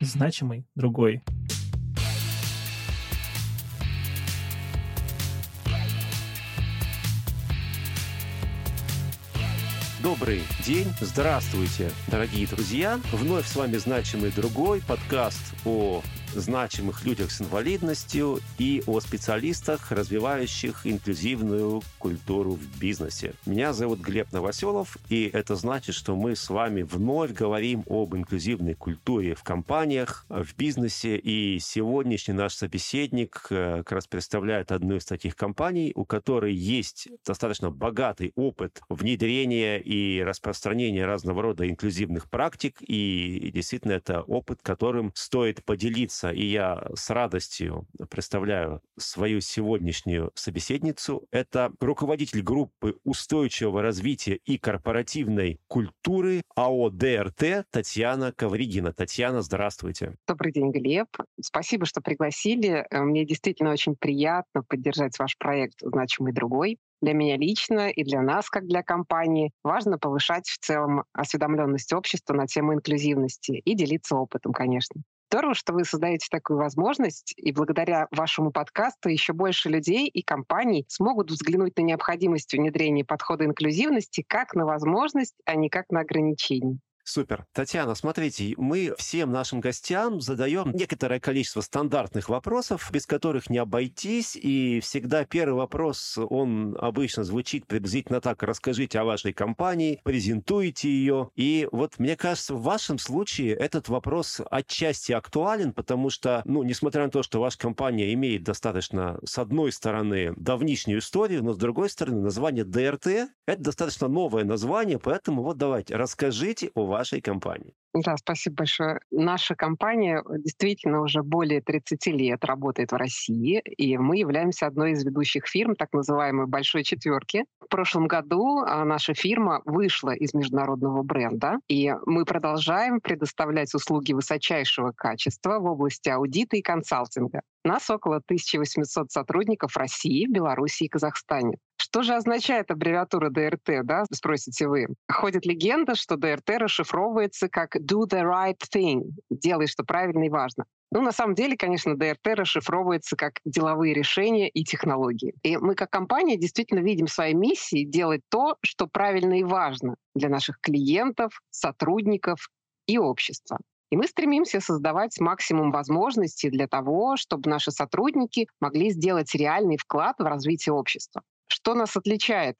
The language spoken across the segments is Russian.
значимый другой. Добрый день, здравствуйте, дорогие друзья. Вновь с вами «Значимый другой» подкаст о значимых людях с инвалидностью и о специалистах, развивающих инклюзивную культуру в бизнесе. Меня зовут Глеб Новоселов, и это значит, что мы с вами вновь говорим об инклюзивной культуре в компаниях, в бизнесе, и сегодняшний наш собеседник э, как раз представляет одну из таких компаний, у которой есть достаточно богатый опыт внедрения и распространения разного рода инклюзивных практик, и действительно это опыт, которым стоит поделиться поделиться, и я с радостью представляю свою сегодняшнюю собеседницу. Это руководитель группы устойчивого развития и корпоративной культуры АО ДРТ Татьяна Ковригина. Татьяна, здравствуйте. Добрый день, Глеб. Спасибо, что пригласили. Э, мне действительно очень приятно поддержать ваш проект «Значимый другой» для меня лично и для нас, как для компании, важно повышать в целом осведомленность общества на тему инклюзивности и делиться опытом, конечно. Здорово, что вы создаете такую возможность, и благодаря вашему подкасту еще больше людей и компаний смогут взглянуть на необходимость внедрения подхода инклюзивности как на возможность, а не как на ограничение. Супер. Татьяна, смотрите, мы всем нашим гостям задаем некоторое количество стандартных вопросов, без которых не обойтись, и всегда первый вопрос, он обычно звучит приблизительно так, расскажите о вашей компании, презентуйте ее, и вот мне кажется, в вашем случае этот вопрос отчасти актуален, потому что, ну, несмотря на то, что ваша компания имеет достаточно, с одной стороны, давнишнюю историю, но с другой стороны, название ДРТ — это достаточно новое название, поэтому вот давайте, расскажите о вашей компании. Да, спасибо большое. Наша компания действительно уже более 30 лет работает в России, и мы являемся одной из ведущих фирм так называемой «большой четверки». В прошлом году а, наша фирма вышла из международного бренда, и мы продолжаем предоставлять услуги высочайшего качества в области аудита и консалтинга. Нас около 1800 сотрудников в России, Беларуси и Казахстане. Что же означает аббревиатура ДРТ, да, спросите вы? Ходит легенда, что ДРТ расшифровывается как «do the right thing» — «делай, что правильно и важно». Ну, на самом деле, конечно, ДРТ расшифровывается как деловые решения и технологии. И мы как компания действительно видим своей миссией делать то, что правильно и важно для наших клиентов, сотрудников и общества. И мы стремимся создавать максимум возможностей для того, чтобы наши сотрудники могли сделать реальный вклад в развитие общества. Что нас отличает?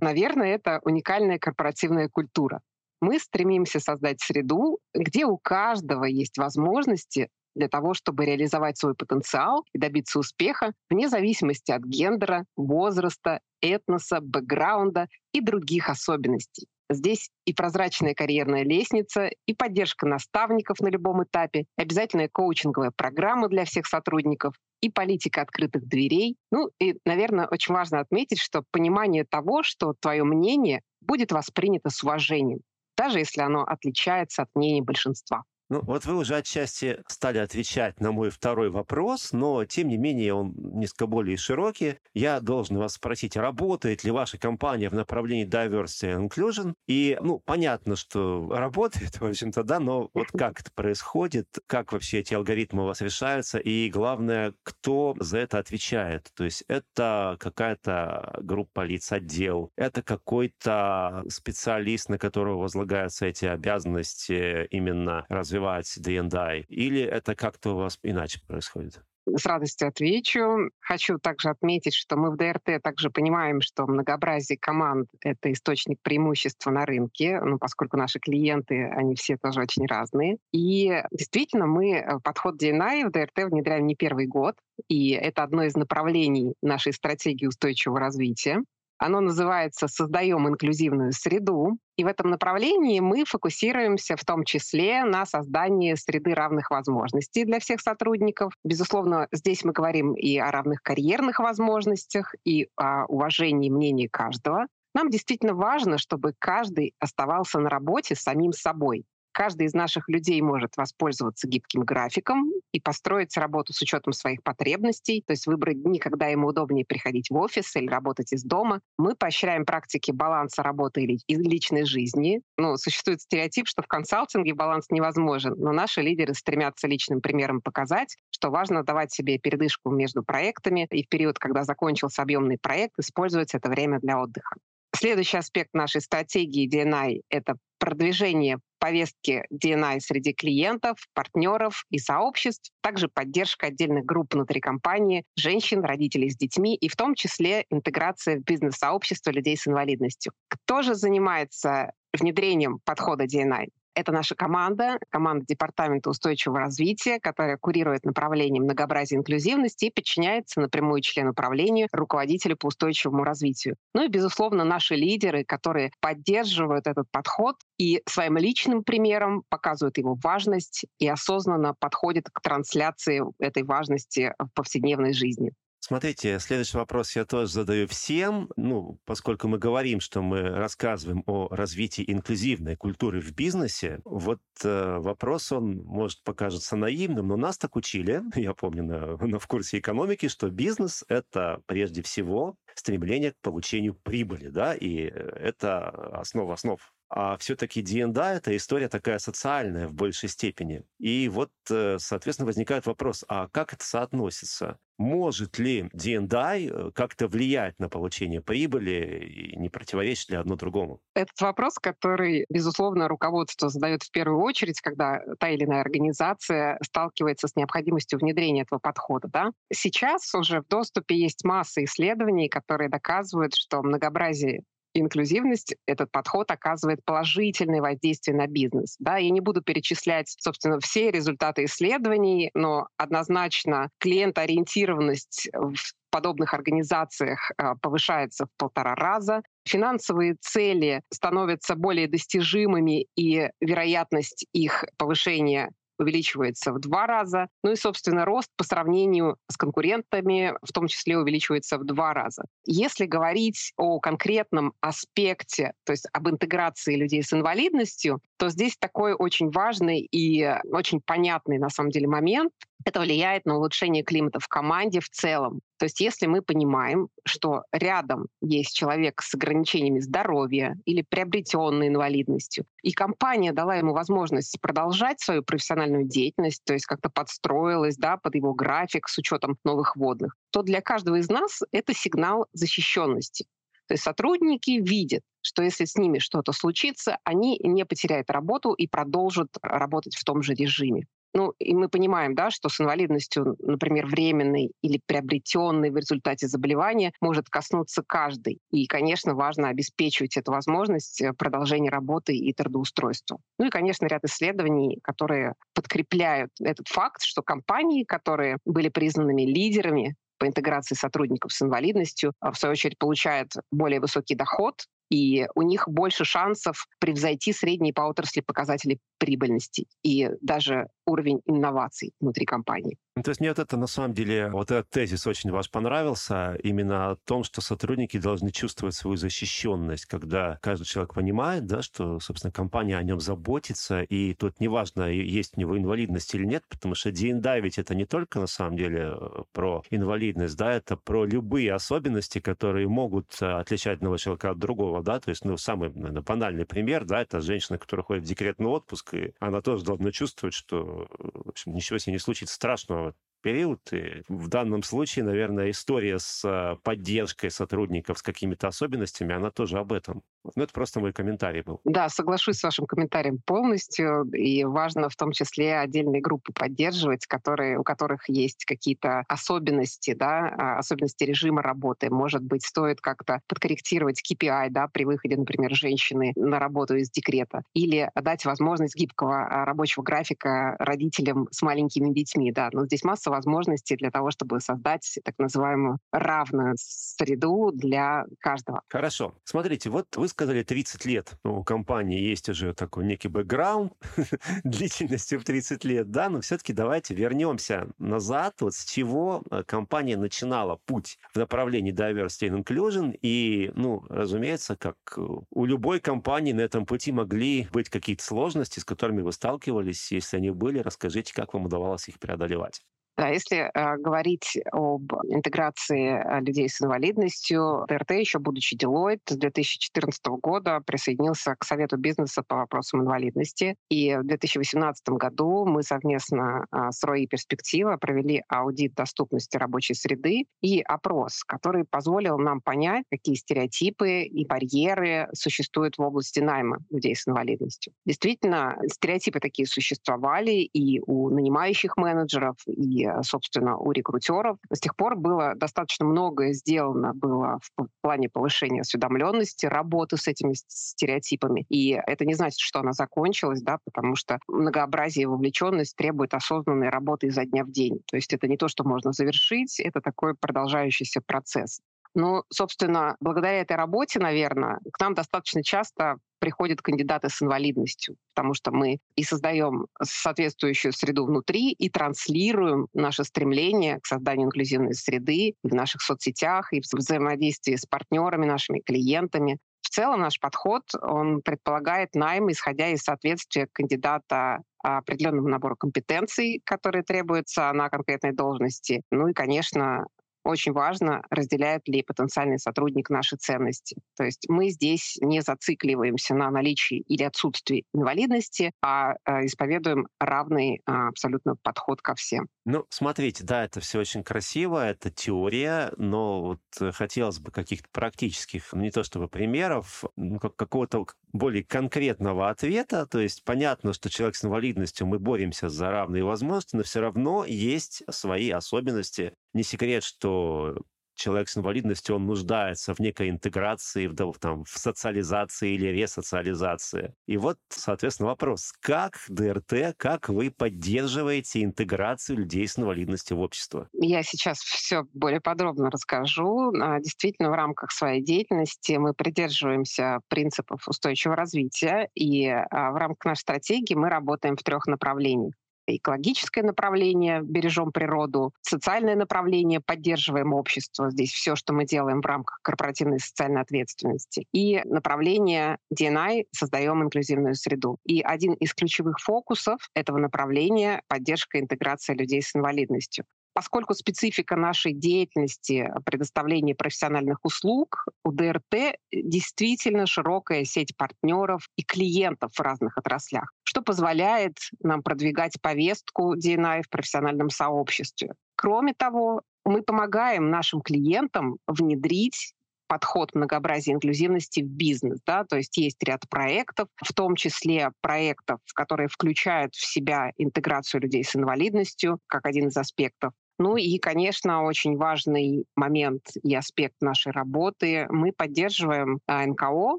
Наверное, это уникальная корпоративная культура. Мы стремимся создать среду, где у каждого есть возможности для того, чтобы реализовать свой потенциал и добиться успеха вне зависимости от гендера, возраста, этноса, бэкграунда и других особенностей. Здесь и прозрачная карьерная лестница, и поддержка наставников на любом этапе, обязательная коучинговая программа для всех сотрудников, и политика открытых дверей. Ну и, наверное, очень важно отметить, что понимание того, что твое мнение будет воспринято с уважением, даже если оно отличается от мнений большинства. Ну, вот вы уже отчасти стали отвечать на мой второй вопрос, но, тем не менее, он несколько более широкий. Я должен вас спросить, работает ли ваша компания в направлении diversity and inclusion? И, ну, понятно, что работает, в общем-то, да, но вот как это происходит, как вообще эти алгоритмы у вас решаются, и, главное, кто за это отвечает? То есть это какая-то группа лиц, отдел, это какой-то специалист, на которого возлагаются эти обязанности именно развивать развивать D&I? Или это как-то у вас иначе происходит? С радостью отвечу. Хочу также отметить, что мы в ДРТ также понимаем, что многообразие команд — это источник преимущества на рынке, ну, поскольку наши клиенты, они все тоже очень разные. И действительно, мы э, подход DNI в ДРТ внедряем не первый год, и это одно из направлений нашей стратегии устойчивого развития. Оно называется «Создаем инклюзивную среду». И в этом направлении мы фокусируемся в том числе на создании среды равных возможностей для всех сотрудников. Безусловно, здесь мы говорим и о равных карьерных возможностях, и о уважении мнений каждого. Нам действительно важно, чтобы каждый оставался на работе самим собой. Каждый из наших людей может воспользоваться гибким графиком и построить работу с учетом своих потребностей, то есть выбрать дни, когда ему удобнее приходить в офис или работать из дома. Мы поощряем практики баланса работы и личной жизни. Ну, существует стереотип, что в консалтинге баланс невозможен, но наши лидеры стремятся личным примером показать, что важно давать себе передышку между проектами и в период, когда закончился объемный проект, использовать это время для отдыха. Следующий аспект нашей стратегии DNI — это продвижение повестки DNI среди клиентов, партнеров и сообществ, также поддержка отдельных групп внутри компании, женщин, родителей с детьми и в том числе интеграция в бизнес-сообщество людей с инвалидностью. Кто же занимается внедрением подхода DNI? Это наша команда, команда Департамента устойчивого развития, которая курирует направление многообразия и инклюзивности и подчиняется напрямую члену управления, руководителю по устойчивому развитию. Ну и, безусловно, наши лидеры, которые поддерживают этот подход и своим личным примером показывают его важность и осознанно подходят к трансляции этой важности в повседневной жизни. Смотрите, следующий вопрос я тоже задаю всем. Ну, поскольку мы говорим, что мы рассказываем о развитии инклюзивной культуры в бизнесе, вот э, вопрос, он может покажется наивным, но нас так учили, я помню на, на в курсе экономики, что бизнес — это прежде всего стремление к получению прибыли, да, и это основа основ а все-таки D&D — это история такая социальная в большей степени. И вот, э, соответственно, возникает вопрос, а как это соотносится? Может ли D&D э, как-то влиять на получение прибыли и не противоречит ли одно другому? Этот вопрос, который, безусловно, руководство задает в первую очередь, когда та или иная организация сталкивается с необходимостью внедрения этого подхода. Да? Сейчас уже в доступе есть масса исследований, которые доказывают, что многообразие инклюзивность, этот подход оказывает положительное воздействие на бизнес. Да, я не буду перечислять, собственно, все результаты исследований, но однозначно клиентоориентированность в подобных организациях а, повышается в полтора раза. Финансовые цели становятся более достижимыми, и вероятность их повышения увеличивается в два раза. Ну и, собственно, рост по сравнению с конкурентами в том числе увеличивается в два раза. Если говорить о конкретном аспекте, то есть об интеграции людей с инвалидностью, то здесь такой очень важный и очень понятный на самом деле момент, это влияет на улучшение климата в команде в целом. То есть если мы понимаем, что рядом есть человек с ограничениями здоровья или приобретенной инвалидностью, и компания дала ему возможность продолжать свою профессиональную деятельность, то есть как-то подстроилась да, под его график с учетом новых водных, то для каждого из нас это сигнал защищенности. То есть сотрудники видят, что если с ними что-то случится, они не потеряют работу и продолжат работать в том же режиме. Ну, и мы понимаем, да, что с инвалидностью, например, временной или приобретенной в результате заболевания может коснуться каждый. И, конечно, важно обеспечивать эту возможность э, продолжения работы и трудоустройства. Ну и, конечно, ряд исследований, которые подкрепляют этот факт, что компании, которые были признанными лидерами по интеграции сотрудников с инвалидностью, а, в свою очередь получают более высокий доход, и у них больше шансов превзойти средние по отрасли показатели прибыльности и даже уровень инноваций внутри компании. Ну, то есть мне вот это, на самом деле, вот этот тезис очень ваш понравился, именно о том, что сотрудники должны чувствовать свою защищенность, когда каждый человек понимает, да, что, собственно, компания о нем заботится, и тут неважно, есть у него инвалидность или нет, потому что D&D ведь это не только, на самом деле, про инвалидность, да, это про любые особенности, которые могут э, отличать одного человека от другого, да, то есть, ну, самый, наверное, банальный пример, да, это женщина, которая ходит в декретный отпуск, и она тоже должна чувствовать, что, в общем, ничего себе не случится страшного период. И в данном случае, наверное, история с а, поддержкой сотрудников с какими-то особенностями, она тоже об этом. Ну, это просто мой комментарий был. Да, соглашусь с вашим комментарием полностью. И важно в том числе отдельные группы поддерживать, которые, у которых есть какие-то особенности, да, а, особенности режима работы. Может быть, стоит как-то подкорректировать KPI да, при выходе, например, женщины на работу из декрета. Или дать возможность гибкого а, рабочего графика родителям с маленькими детьми. Да. Но здесь масса возможностей для того, чтобы создать так называемую равную среду для каждого. Хорошо. Смотрите, вот вы сказали 30 лет. У компании есть уже такой некий бэкграунд длительностью в 30 лет, да, но все-таки давайте вернемся назад, вот с чего э, компания начинала путь в направлении diversity and inclusion, и, ну, разумеется, как у любой компании на этом пути могли быть какие-то сложности, с которыми вы сталкивались, если они были, расскажите, как вам удавалось их преодолевать. Да, если э, говорить об интеграции э, людей с инвалидностью, ТРТ, еще будучи Deloitte, с 2014 года присоединился к Совету бизнеса по вопросам инвалидности. И в 2018 году мы совместно э, с РОИ «Перспектива» провели аудит доступности рабочей среды и опрос, который позволил нам понять, какие стереотипы и барьеры существуют в области найма людей с инвалидностью. Действительно, стереотипы такие существовали и у нанимающих менеджеров, и собственно, у рекрутеров. С тех пор было достаточно многое сделано было в плане повышения осведомленности, работы с этими стереотипами. И это не значит, что она закончилась, да, потому что многообразие и вовлеченность требует осознанной работы изо дня в день. То есть это не то, что можно завершить, это такой продолжающийся процесс. Ну, собственно, благодаря этой работе, наверное, к нам достаточно часто приходят кандидаты с инвалидностью, потому что мы и создаем соответствующую среду внутри, и транслируем наше стремление к созданию инклюзивной среды в наших соцсетях, и в взаимодействии с партнерами, нашими клиентами. В целом наш подход, он предполагает найм, исходя из соответствия кандидата определенному набору компетенций, которые требуются на конкретной должности. Ну и, конечно, очень важно, разделяет ли потенциальный сотрудник наши ценности. То есть мы здесь не зацикливаемся на наличии или отсутствии инвалидности, а э, исповедуем равный а, абсолютно подход ко всем. Ну, смотрите, да, это все очень красиво, это теория, но вот э, хотелось бы каких-то практических, не то чтобы примеров, ну, как какого-то более конкретного ответа. То есть понятно, что человек с инвалидностью, мы боремся за равные возможности, но все равно есть свои особенности. Не секрет, что человек с инвалидностью, он нуждается в некой интеграции, в, там, в социализации или ресоциализации. И вот, соответственно, вопрос, как ДРТ, как вы поддерживаете интеграцию людей с инвалидностью в общество? Я сейчас все более подробно расскажу. А, действительно, в рамках своей деятельности мы придерживаемся принципов устойчивого развития, и а, в рамках нашей стратегии мы работаем в трех направлениях экологическое направление, бережем природу, социальное направление, поддерживаем общество. Здесь все, что мы делаем в рамках корпоративной социальной ответственности. И направление DNI создаем инклюзивную среду. И один из ключевых фокусов этого направления — поддержка и интеграция людей с инвалидностью. Поскольку специфика нашей деятельности предоставления профессиональных услуг, у ДРТ действительно широкая сеть партнеров и клиентов в разных отраслях, что позволяет нам продвигать повестку DNI в профессиональном сообществе. Кроме того, мы помогаем нашим клиентам внедрить подход многообразия инклюзивности в бизнес. Да? То есть есть ряд проектов, в том числе проектов, которые включают в себя интеграцию людей с инвалидностью как один из аспектов. Ну и, конечно, очень важный момент и аспект нашей работы. Мы поддерживаем а, НКО,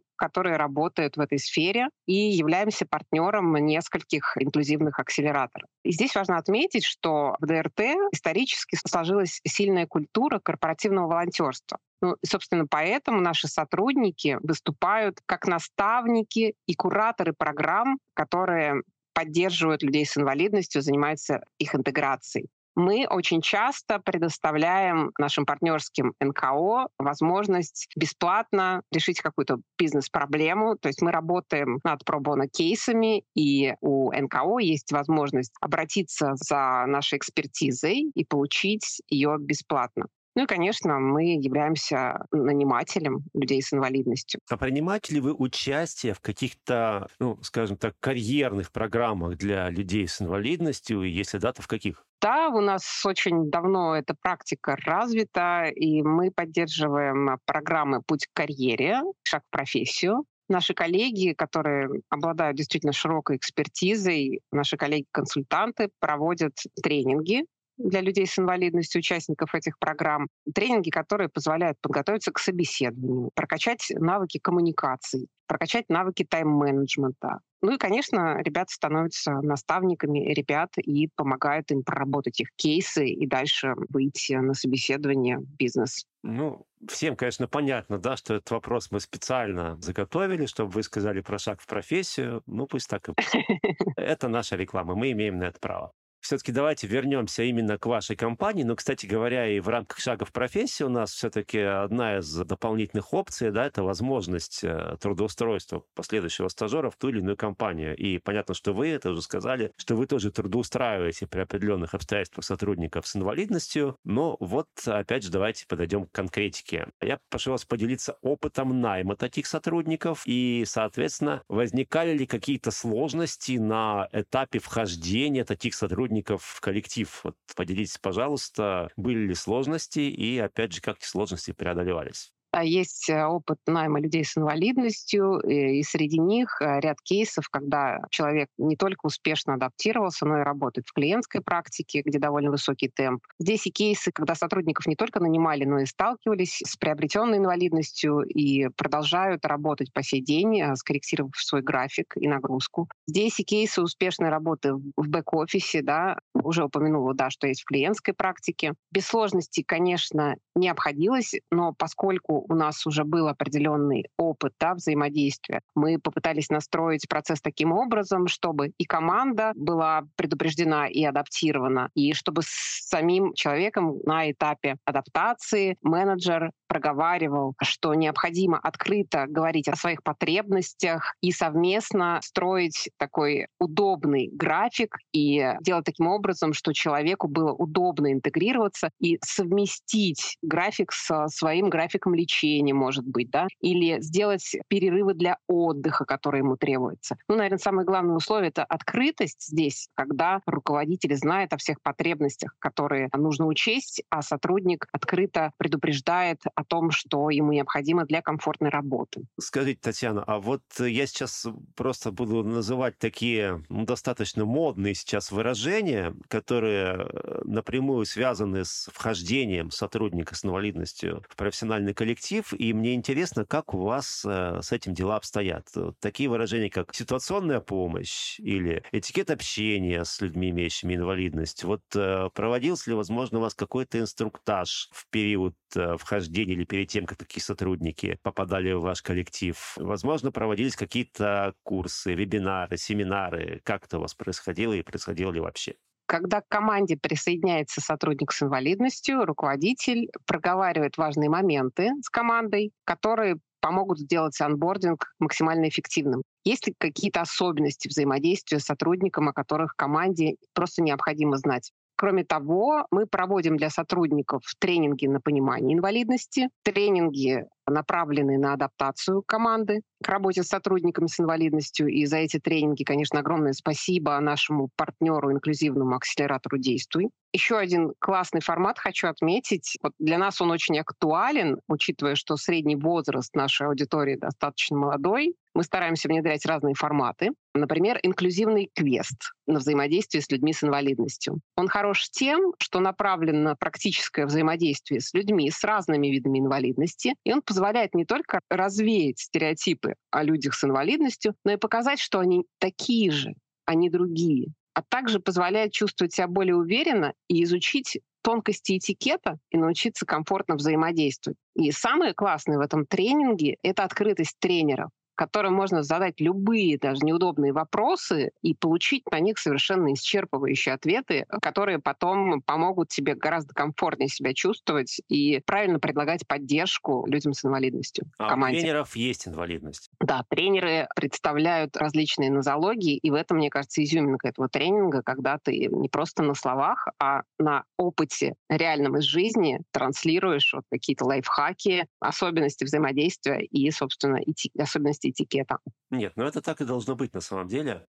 которые работают в этой сфере, и являемся партнером нескольких инклюзивных акселераторов. И здесь важно отметить, что в ДРТ исторически сложилась сильная культура корпоративного волонтерства. Ну, собственно, поэтому наши сотрудники выступают как наставники и кураторы программ, которые поддерживают людей с инвалидностью, занимаются их интеграцией мы очень часто предоставляем нашим партнерским НКО возможность бесплатно решить какую-то бизнес-проблему. То есть мы работаем над пробоно кейсами, и у НКО есть возможность обратиться за нашей экспертизой и получить ее бесплатно. Ну и, конечно, мы являемся нанимателем людей с инвалидностью. А принимаете ли вы участие в каких-то, ну, скажем так, карьерных программах для людей с инвалидностью? И если да, то в каких? Да, у нас очень давно эта практика развита, и мы поддерживаем программы «Путь к карьере», «Шаг в профессию», наши коллеги, которые обладают действительно широкой экспертизой, наши коллеги-консультанты проводят тренинги для людей с инвалидностью, участников этих программ. Тренинги, которые позволяют подготовиться к собеседованию, прокачать навыки коммуникаций, прокачать навыки тайм-менеджмента. Ну и, конечно, ребята становятся наставниками ребят и помогают им проработать их кейсы и дальше выйти на собеседование в бизнес. Ну, всем, конечно, понятно, да, что этот вопрос мы специально заготовили, чтобы вы сказали про шаг в профессию. Ну, пусть так и Это наша реклама, мы имеем на это право все-таки давайте вернемся именно к вашей компании. Но, кстати говоря, и в рамках шага в профессии у нас все-таки одна из дополнительных опций, да, это возможность э, трудоустройства последующего стажера в ту или иную компанию. И понятно, что вы это уже сказали, что вы тоже трудоустраиваете при определенных обстоятельствах сотрудников с инвалидностью. Но вот, опять же, давайте подойдем к конкретике. Я прошу вас поделиться опытом найма таких сотрудников и, соответственно, возникали ли какие-то сложности на этапе вхождения таких сотрудников сотрудников в коллектив. Вот поделитесь, пожалуйста, были ли сложности и, опять же, как эти сложности преодолевались? Есть э, опыт найма людей с инвалидностью, и среди них э, ряд кейсов, когда человек не только успешно адаптировался, но и работает в клиентской практике, где довольно высокий темп. Здесь и кейсы, когда сотрудников не только нанимали, но и сталкивались с приобретенной инвалидностью и продолжают работать по сей день, э, скорректировав свой график и нагрузку. Здесь и кейсы успешной работы в бэк-офисе, да, уже упомянула, да, что есть в клиентской практике. Без сложностей, конечно, не обходилось, но поскольку у нас уже был определенный опыт да, взаимодействия. Мы попытались настроить процесс таким образом, чтобы и команда была предупреждена и адаптирована, и чтобы с самим человеком на этапе адаптации менеджер проговаривал, что необходимо открыто говорить о своих потребностях и совместно строить такой удобный график и делать таким образом, что человеку было удобно интегрироваться и совместить график со своим графиком лечения, может быть, да, или сделать перерывы для отдыха, которые ему требуются. Ну, наверное, самое главное условие — это открытость здесь, когда руководитель знает о всех потребностях, которые нужно учесть, а сотрудник открыто предупреждает о том, что ему необходимо для комфортной работы. Скажите, Татьяна, а вот я сейчас просто буду называть такие ну, достаточно модные сейчас выражения, которые э, напрямую связаны с вхождением сотрудника с инвалидностью в профессиональный коллектив, и мне интересно, как у вас э, с этим дела обстоят. Такие выражения, как ситуационная помощь или этикет общения с людьми, имеющими инвалидность. Вот э, проводился ли, возможно, у вас какой-то инструктаж в период вхождения или перед тем, как такие сотрудники попадали в ваш коллектив? Возможно, проводились какие-то курсы, вебинары, семинары? Как это у вас происходило и происходило ли вообще? Когда к команде присоединяется сотрудник с инвалидностью, руководитель проговаривает важные моменты с командой, которые помогут сделать анбординг максимально эффективным. Есть ли какие-то особенности взаимодействия с сотрудником, о которых команде просто необходимо знать? Кроме того, мы проводим для сотрудников тренинги на понимание инвалидности, тренинги направленные на адаптацию команды к работе с сотрудниками с инвалидностью. И за эти тренинги, конечно, огромное спасибо нашему партнеру, инклюзивному акселератору «Действуй». Еще один классный формат хочу отметить. Вот для нас он очень актуален, учитывая, что средний возраст нашей аудитории достаточно молодой. Мы стараемся внедрять разные форматы. Например, инклюзивный квест на взаимодействие с людьми с инвалидностью. Он хорош тем, что направлен на практическое взаимодействие с людьми с разными видами инвалидности, и он позволяет не только развеять стереотипы о людях с инвалидностью, но и показать, что они такие же, а не другие. А также позволяет чувствовать себя более уверенно и изучить тонкости этикета и научиться комфортно взаимодействовать. И самое классное в этом тренинге — это открытость тренеров которым можно задать любые даже неудобные вопросы и получить на них совершенно исчерпывающие ответы, которые потом помогут тебе гораздо комфортнее себя чувствовать и правильно предлагать поддержку людям с инвалидностью а команде. у тренеров есть инвалидность? Да, тренеры представляют различные нозологии, и в этом, мне кажется, изюминка этого тренинга, когда ты не просто на словах, а на опыте реальном из жизни транслируешь вот какие-то лайфхаки, особенности взаимодействия и, собственно, особенности этикета. Нет, ну это так и должно быть на самом деле.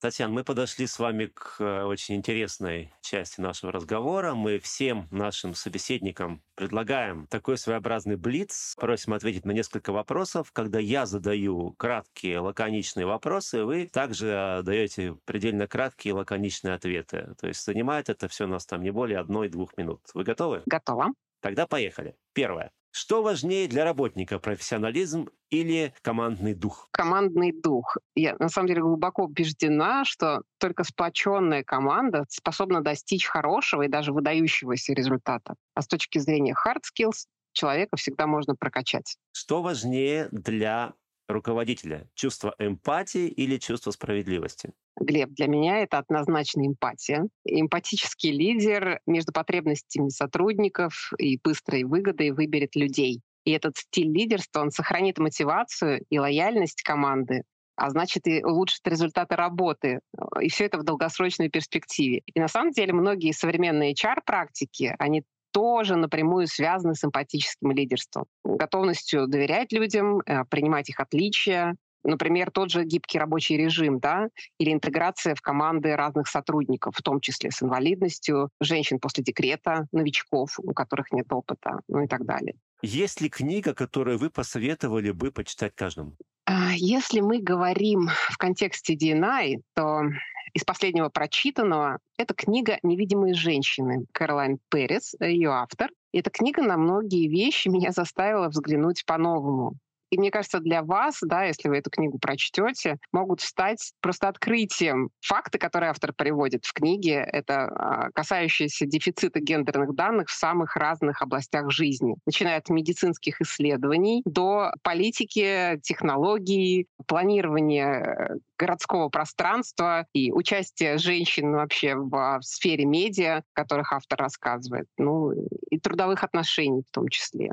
Татьяна, мы подошли с вами к э, очень интересной части нашего разговора. Мы всем нашим собеседникам предлагаем такой своеобразный блиц. Просим ответить на несколько вопросов. Когда я задаю краткие, лаконичные вопросы, вы также даете предельно краткие, лаконичные ответы. То есть занимает это все у нас там не более одной-двух минут. Вы готовы? Готова. Тогда поехали. Первое. Что важнее для работника, профессионализм или командный дух? Командный дух. Я на самом деле глубоко убеждена, что только сплоченная команда способна достичь хорошего и даже выдающегося результата. А с точки зрения hard skills человека всегда можно прокачать. Что важнее для руководителя? Чувство эмпатии или чувство справедливости? Глеб, для меня это однозначно эмпатия. Эмпатический лидер между потребностями сотрудников и быстрой выгодой выберет людей. И этот стиль лидерства, он сохранит мотивацию и лояльность команды, а значит и улучшит результаты работы. И все это в долгосрочной перспективе. И на самом деле многие современные HR-практики, они тоже напрямую связаны с эмпатическим лидерством, готовностью доверять людям, э, принимать их отличия, Например, тот же гибкий рабочий режим, да, или интеграция в команды разных сотрудников, в том числе с инвалидностью, женщин после декрета, новичков, у которых нет опыта, ну и так далее. Есть ли книга, которую вы посоветовали бы почитать каждому? А, если мы говорим в контексте DNI, то из последнего прочитанного это книга «Невидимые женщины» Кэролайн Перес, ее автор. И эта книга на многие вещи меня заставила взглянуть по-новому. И мне кажется, для вас, да, если вы эту книгу прочтете, могут стать просто открытием. Факты, которые автор приводит в книге, это а, касающиеся дефицита гендерных данных в самых разных областях жизни, начиная от медицинских исследований до политики, технологий, планирования э, городского пространства и участия женщин вообще в, в сфере медиа, о которых автор рассказывает, ну и трудовых отношений в том числе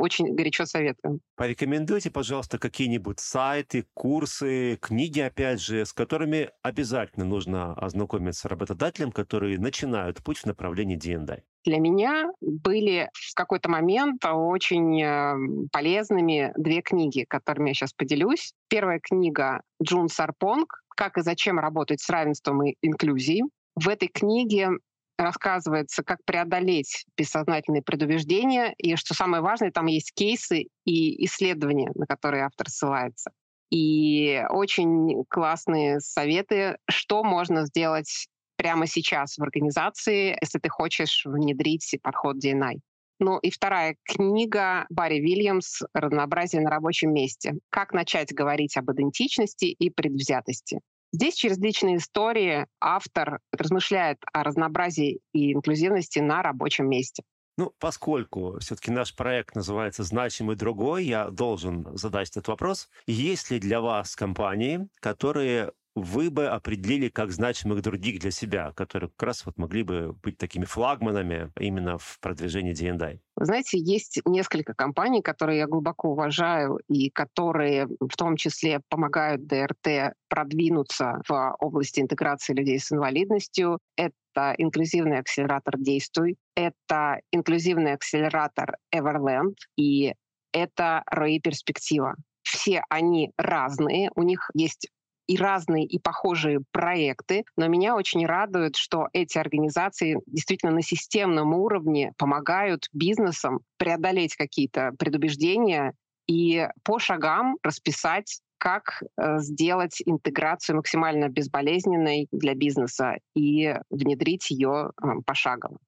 очень горячо советую. Порекомендуйте, пожалуйста, какие-нибудь сайты, курсы, книги, опять же, с которыми обязательно нужно ознакомиться работодателям, которые начинают путь в направлении D&I. Для меня были в какой-то момент очень э, полезными две книги, которыми я сейчас поделюсь. Первая книга Джун Сарпонг «Как и зачем работать с равенством и инклюзией». В этой книге рассказывается, как преодолеть бессознательные предубеждения, и что самое важное, там есть кейсы и исследования, на которые автор ссылается. И очень классные советы, что можно сделать прямо сейчас в организации, если ты хочешь внедрить подход DNI. Ну и вторая книга Барри Вильямс «Разнообразие на рабочем месте. Как начать говорить об идентичности и предвзятости». Здесь через личные истории автор размышляет о разнообразии и инклюзивности на рабочем месте. Ну, поскольку все-таки наш проект называется «Значимый другой», я должен задать этот вопрос. Есть ли для вас компании, которые вы бы определили как значимых других для себя, которые как раз вот могли бы быть такими флагманами именно в продвижении D&I? Знаете, есть несколько компаний, которые я глубоко уважаю и которые в том числе помогают ДРТ продвинуться в области интеграции людей с инвалидностью. Это инклюзивный акселератор «Действуй», это инклюзивный акселератор «Everland» и это «Рои Перспектива». Все они разные, у них есть и разные, и похожие проекты. Но меня очень радует, что эти организации действительно на системном уровне помогают бизнесам преодолеть какие-то предубеждения и по шагам расписать как э, сделать интеграцию максимально безболезненной для бизнеса и внедрить ее э, пошагово.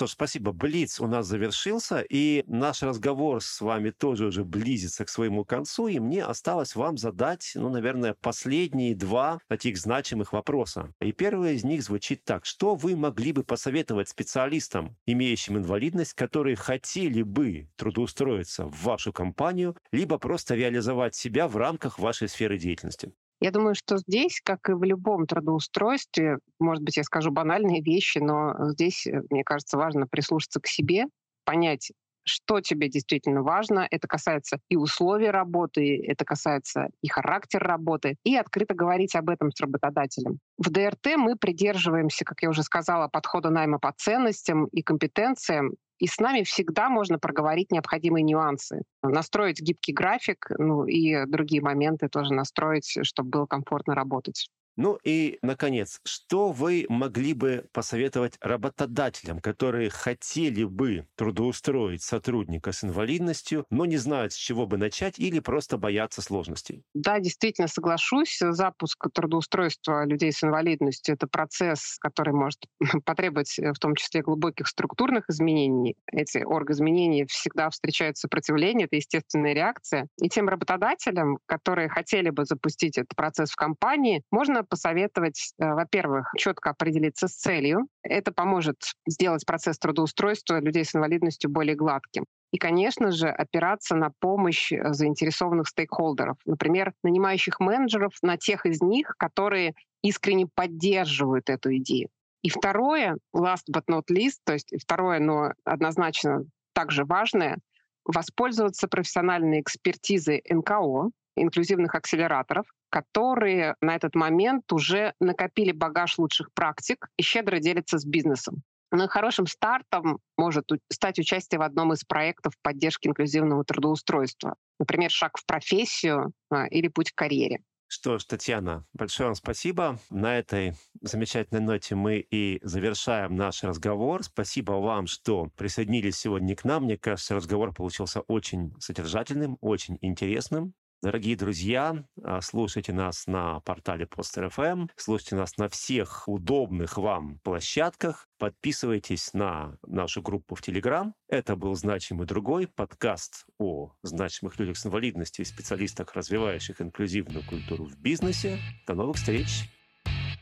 Что ж, спасибо. Блиц у нас завершился, и наш разговор с вами тоже уже близится к своему концу, и мне осталось вам задать, ну, наверное, последние два таких значимых вопроса. И первый из них звучит так. Что вы могли бы посоветовать специалистам, имеющим инвалидность, которые хотели бы трудоустроиться в вашу компанию, либо просто реализовать себя в рамках вашей сферы деятельности? Я думаю, что здесь, как и в любом трудоустройстве, может быть, я скажу банальные вещи, но здесь, э, мне кажется, важно прислушаться к себе, понять, что тебе действительно важно. Это касается и условий работы, это касается и характера работы, и открыто говорить об этом с работодателем. В ДРТ мы придерживаемся, как я уже сказала, подхода найма по ценностям и компетенциям, и с нами всегда можно проговорить необходимые нюансы, настроить гибкий график, ну и другие моменты тоже настроить, чтобы было комфортно работать. Ну и, наконец, что вы могли бы посоветовать работодателям, которые хотели бы трудоустроить сотрудника с инвалидностью, но не знают, с чего бы начать или просто боятся сложностей? Да, действительно соглашусь. Запуск трудоустройства людей с инвалидностью — это процесс, который может потребовать в том числе глубоких структурных изменений. Эти оргизменения всегда встречают сопротивление, это естественная реакция. И тем работодателям, которые хотели бы запустить этот процесс в компании, можно посоветовать, э, во-первых, четко определиться с целью. Это поможет сделать процесс трудоустройства людей с инвалидностью более гладким. И, конечно же, опираться на помощь э, заинтересованных стейкхолдеров, например, нанимающих менеджеров, на тех из них, которые искренне поддерживают эту идею. И второе, last but not least, то есть второе, но однозначно также важное, воспользоваться профессиональной экспертизой НКО, инклюзивных акселераторов, которые на этот момент уже накопили багаж лучших практик и щедро делятся с бизнесом. Но хорошим стартом может стать участие в одном из проектов поддержки инклюзивного трудоустройства. Например, шаг в профессию а, или путь к карьере. Что ж, Татьяна, большое вам спасибо. На этой замечательной ноте мы и завершаем наш разговор. Спасибо вам, что присоединились сегодня к нам. Мне кажется, разговор получился очень содержательным, очень интересным. Дорогие друзья, а, слушайте нас на портале Постер.ФМ, слушайте нас на всех удобных вам площадках, подписывайтесь на нашу группу в Телеграм. Это был «Значимый другой» подкаст о значимых людях с инвалидностью и специалистах, развивающих инклюзивную культуру в бизнесе. До новых встреч!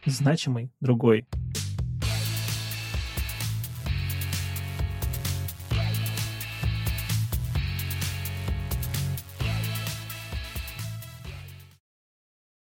Значимый другой.